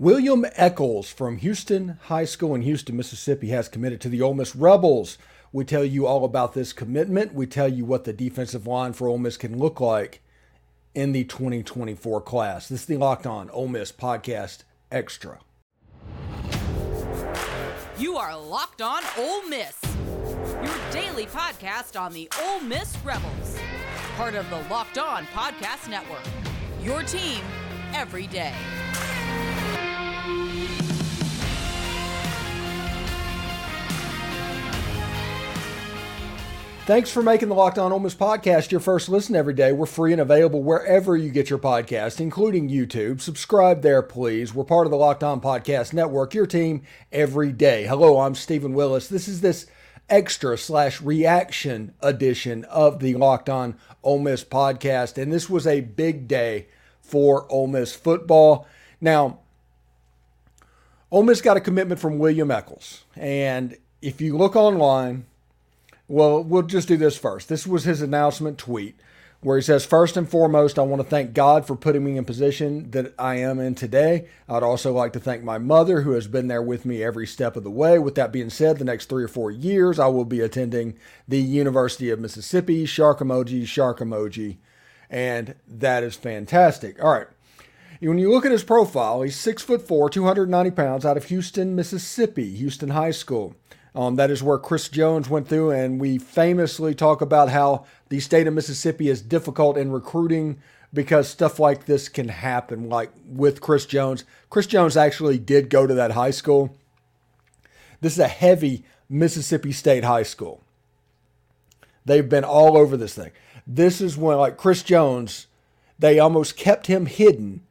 William Echoles from Houston High School in Houston, Mississippi, has committed to the Ole Miss Rebels. We tell you all about this commitment. We tell you what the defensive line for Ole Miss can look like in the 2024 class. This is the Locked On Ole Miss Podcast Extra. You are Locked On Ole Miss, your daily podcast on the Ole Miss Rebels, part of the Locked On Podcast Network. Your team every day. Thanks for making the Locked On Ole Miss podcast your first listen every day. We're free and available wherever you get your podcast, including YouTube. Subscribe there, please. We're part of the Locked On Podcast Network, your team every day. Hello, I'm Steven Willis. This is this extra slash reaction edition of the Locked On Ole Miss podcast, and this was a big day for Ole Miss football. Now, Ole Miss got a commitment from William Echoles, and if you look online well, we'll just do this first. This was his announcement tweet where he says, First and foremost, I want to thank God for putting me in position that I am in today. I'd also like to thank my mother, who has been there with me every step of the way. With that being said, the next three or four years, I will be attending the University of Mississippi. Shark emoji, shark emoji. And that is fantastic. All right. When you look at his profile, he's six foot four, 290 pounds, out of Houston, Mississippi, Houston High School. Um, that is where Chris Jones went through, and we famously talk about how the state of Mississippi is difficult in recruiting because stuff like this can happen, like with Chris Jones. Chris Jones actually did go to that high school. This is a heavy Mississippi State high school. They've been all over this thing. This is when, like Chris Jones, they almost kept him hidden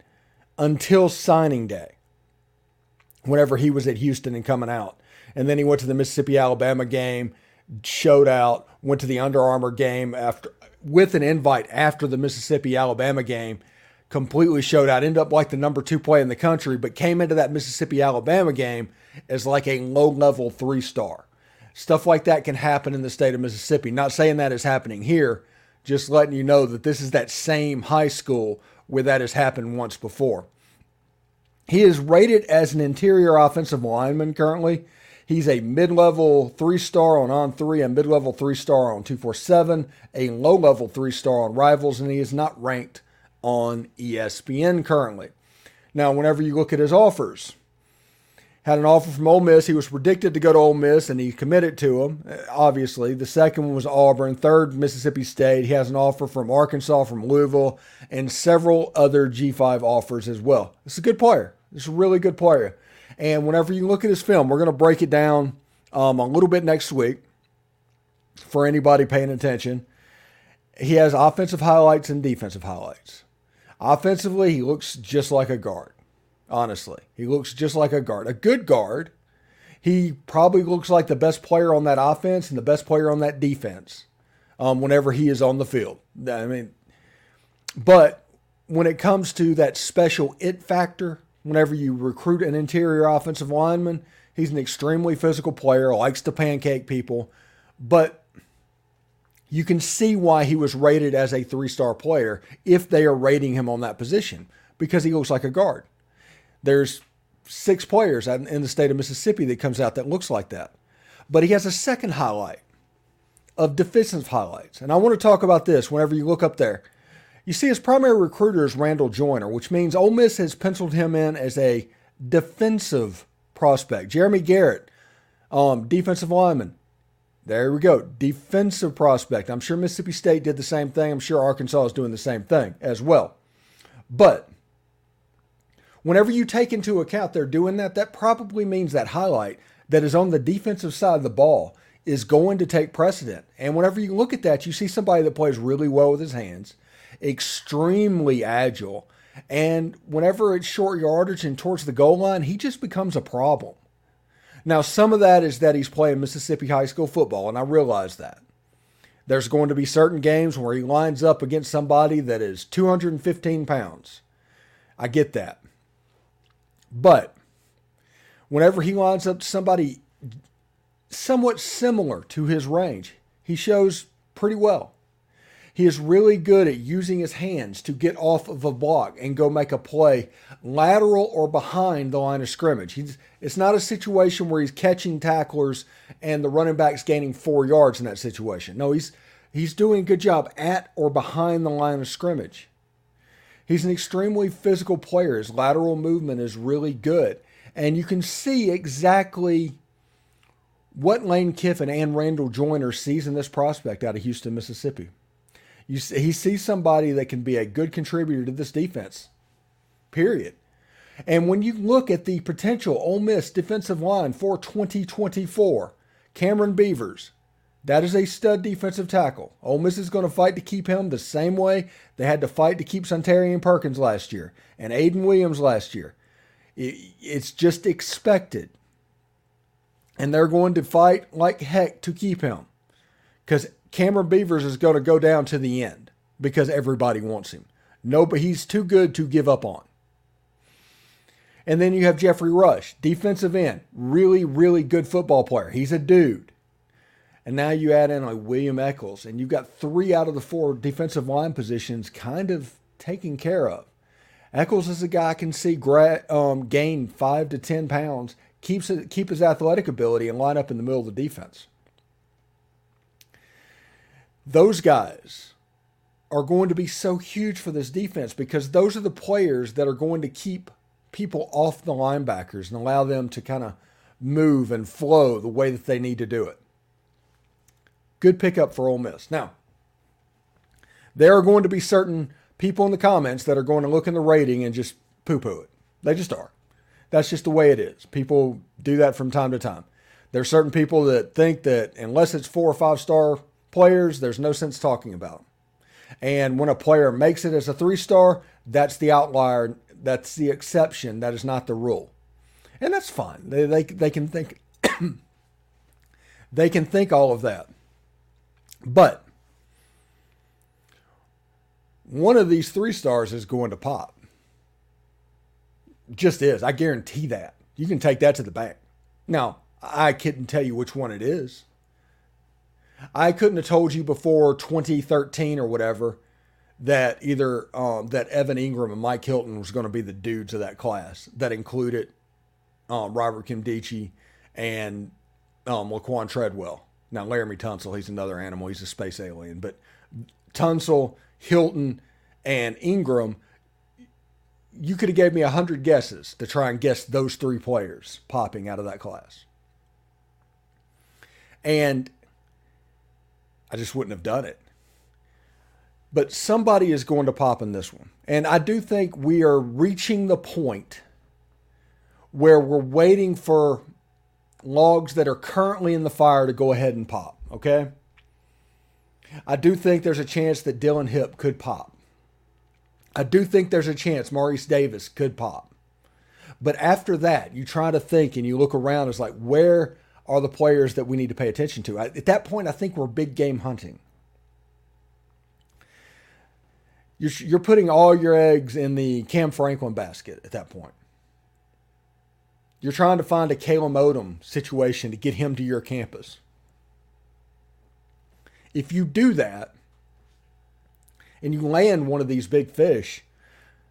until signing day, whenever he was at Houston and coming out and then he went to the Mississippi Alabama game, showed out, went to the Under Armour game after with an invite after the Mississippi Alabama game, completely showed out, ended up like the number two play in the country, but came into that Mississippi Alabama game as like a low level three star. Stuff like that can happen in the state of Mississippi. Not saying that is happening here, just letting you know that this is that same high school where that has happened once before. He is rated as an interior offensive lineman currently. He's a mid level three star on On Three, a mid level three star on 247, a low level three star on Rivals, and he is not ranked on ESPN currently. Now, whenever you look at his offers, had an offer from Ole Miss. He was predicted to go to Ole Miss, and he committed to him. Uh, obviously, the second one was Auburn. Third, Mississippi State. He has an offer from Arkansas, from Louisville, and several other G5 offers as well. Is a good player. Is a really good player. And whenever you look at his film, we're going to break it down um, a little bit next week for anybody paying attention. He has offensive highlights and defensive highlights. Offensively, he looks just like a guard. Honestly, he looks just like a guard, a good guard. He probably looks like the best player on that offense and the best player on that defense um, whenever he is on the field. I mean, but when it comes to that special it factor, whenever you recruit an interior offensive lineman. He's an extremely physical player, likes to pancake people, but you can see why he was rated as a three star player if they are rating him on that position because he looks like a guard. There's six players in the state of Mississippi that comes out that looks like that. But he has a second highlight of defensive highlights. And I want to talk about this whenever you look up there. You see, his primary recruiter is Randall Joyner, which means Ole Miss has penciled him in as a defensive prospect. Jeremy Garrett, um, defensive lineman. There we go. Defensive prospect. I'm sure Mississippi State did the same thing. I'm sure Arkansas is doing the same thing as well. But whenever you take into account they're doing that, that probably means that highlight that is on the defensive side of the ball is going to take precedent. And whenever you look at that, you see somebody that plays really well with his hands extremely agile. And whenever it's short yardage and towards the goal line, he just becomes a problem. Now, some of that is that he's playing Mississippi high school football, and I realize that. There's going to be certain games where he lines up against somebody that is 215 pounds. I get that. But whenever he lines up to somebody somewhat similar to his range, he shows pretty well. He is really good at using his hands to get off of a block and go make a play lateral or behind the line of scrimmage. He's, it's not a situation where he's catching tacklers and the running back's gaining four yards in that situation. No, he's he's doing a good job at or behind the line of scrimmage. He's an extremely physical player. His lateral movement is really good. And you can see exactly what Lane Kiffin and Randall Joyner sees in this prospect out of Houston, Mississippi. You he sees somebody that can be a good contributor to this defense. Period. And when you look at the potential Ole Miss defensive line for 2024, Cameron Beavers, that is a stud defensive tackle. Ole Miss is going to fight to keep him the same way they had to fight to keep Suntarine Perkins last year and Ayden Williams last year. It's just expected. And they're going to fight like heck to keep him because Cameron Beavers is going to go down to the end because everybody wants him. No, but he's too good to give up on. And then you have Jeffrey Rush, defensive end, really, really good football player. He's a dude. And now you add in like William Echoles, and you've got three out of the four defensive line positions kind of taken care of. Echoles is a guy can see gra- um, gain five to ten pounds, keeps keep his athletic ability, and line up in the middle of the defense those guys are going to be so huge for this defense because those are the players that are going to keep people off the linebackers and allow them to kind of move and flow the way that they need to do it. Good pickup for Ole Miss. Now, there are going to be certain people in the comments that are going to look in the rating and just poo poo it. They just are. That's just the way it is. People do that from time to time. There are certain people that think that unless it's four or five star players, there's no sense talking about. And when a player makes it as a three star, that's the outlier. That's the exception. That is not the rule. And that's fine. They, they, they can think they can think all of that. But one of these three stars is going to pop. Just is. I guarantee that. You can take that to the bank. Now, I couldn't tell you which one it is. I couldn't have told you before 2013 or whatever that either um, that Evan Engram and Mike Hilton was going to be the dudes of that class. That included um, Robert Nkemdiche and um, Laquan Treadwell. Now Laremy Tunsil, he's another animal. He's a space alien. But Tunsil, Hilton, and Engram. you could have gave me a hundred guesses to try and guess those three players popping out of that class. And I just wouldn't have done it. But somebody is going to pop in this one. And I do think we are reaching the point where we're waiting for logs that are currently in the fire to go ahead and pop, okay? I do think there's a chance that Dylan Hip could pop. I do think there's a chance Maurice Davis could pop. But after that, you try to think and you look around, it's like, where are the players that we need to pay attention to. At that point, I think we're big game hunting. You're, you're putting all your eggs in the Cam Franklin basket at that point. You're trying to find a Caleb Odom situation to get him to your campus. If you do that and you land one of these big fish,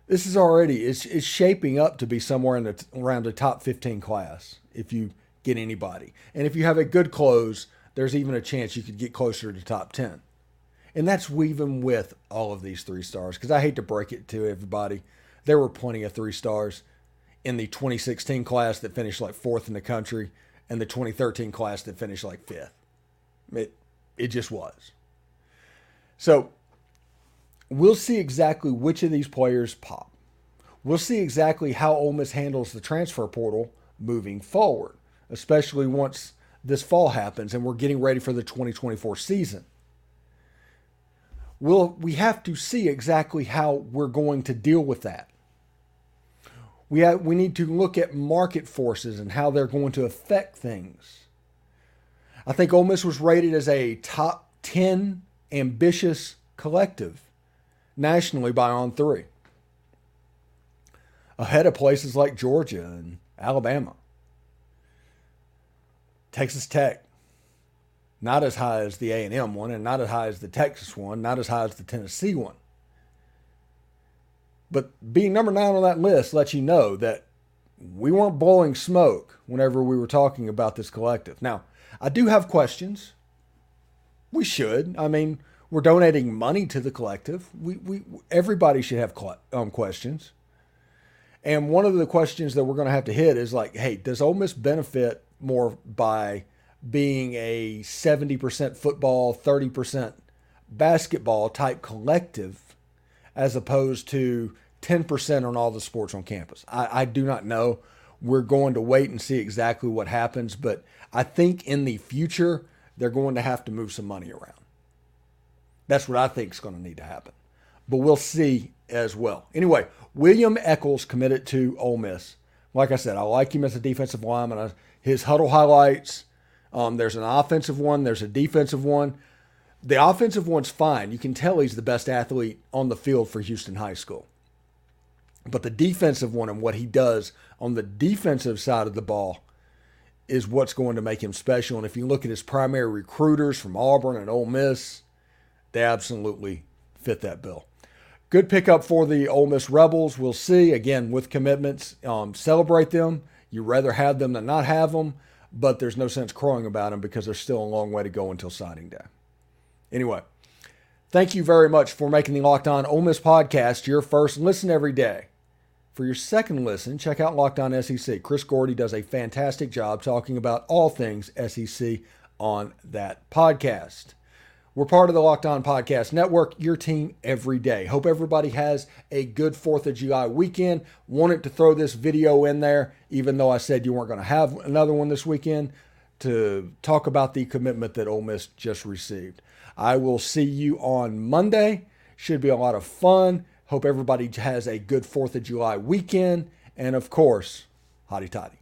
this is already it's, it's shaping up to be somewhere in the around the top 15 class if you get anybody. And if you have a good close, there's even a chance you could get closer to top 10. And that's even with all of these three stars. Because I hate to break it to everybody, there were plenty of three stars in the 2016 class that finished like fourth in the country and the 2013 class that finished like fifth. It, it just was. So we'll see exactly which of these players pop. We'll see exactly how Ole Miss handles the transfer portal moving forward especially once this fall happens and we're getting ready for the 2024 season. We'll, we have to see exactly how we're going to deal with that. We, have, we need to look at market forces and how they're going to affect things. I think Ole Miss was rated as a top 10 ambitious collective nationally by On3, ahead of places like Georgia and Alabama. Texas Tech, not as high as the A&M one and not as high as the Texas one, not as high as the Tennessee one. But being number 9 on that list lets you know that we weren't blowing smoke whenever we were talking about this collective. Now, I do have questions. We should. I mean, we're donating money to the collective. We, we everybody should have um, questions. And one of the questions that we're going to have to hit is like, hey, does Ole Miss benefit more by being a 70% football, 30% basketball type collective as opposed to 10% on all the sports on campus? I, I do not know. We're going to wait and see exactly what happens, but I think in the future, they're going to have to move some money around. That's what I think is going to need to happen. But we'll see as well. Anyway, William Echoles committed to Ole Miss. Like I said, I like him as a defensive lineman. His Hudl highlights. Um, there's an offensive one. There's a defensive one. The offensive one's fine. You can tell he's the best athlete on the field for Houston High School. But the defensive one and what he does on the defensive side of the ball is what's going to make him special. And if you look at his primary recruiters from Auburn and Ole Miss, they absolutely fit that bill. Good pickup for the Ole Miss Rebels. We'll see. Again, with commitments, um, celebrate them. You rather have them than not have them, but there's no sense crowing about them because there's still a long way to go until signing day. Anyway, thank you very much for making the Locked On Ole Miss podcast your first listen every day. For your second listen, check out Locked On SEC. Chris Gordy does a fantastic job talking about all things SEC on that podcast. We're part of the Locked On Podcast Network, your team every day. Hope everybody has a good 4th of July weekend. Wanted to throw this video in there, even though I said you weren't going to have another one this weekend, to talk about the commitment that Ole Miss just received. I will see you on Monday. Should be a lot of fun. Hope everybody has a good 4th of July weekend. And of course, hotty toddy.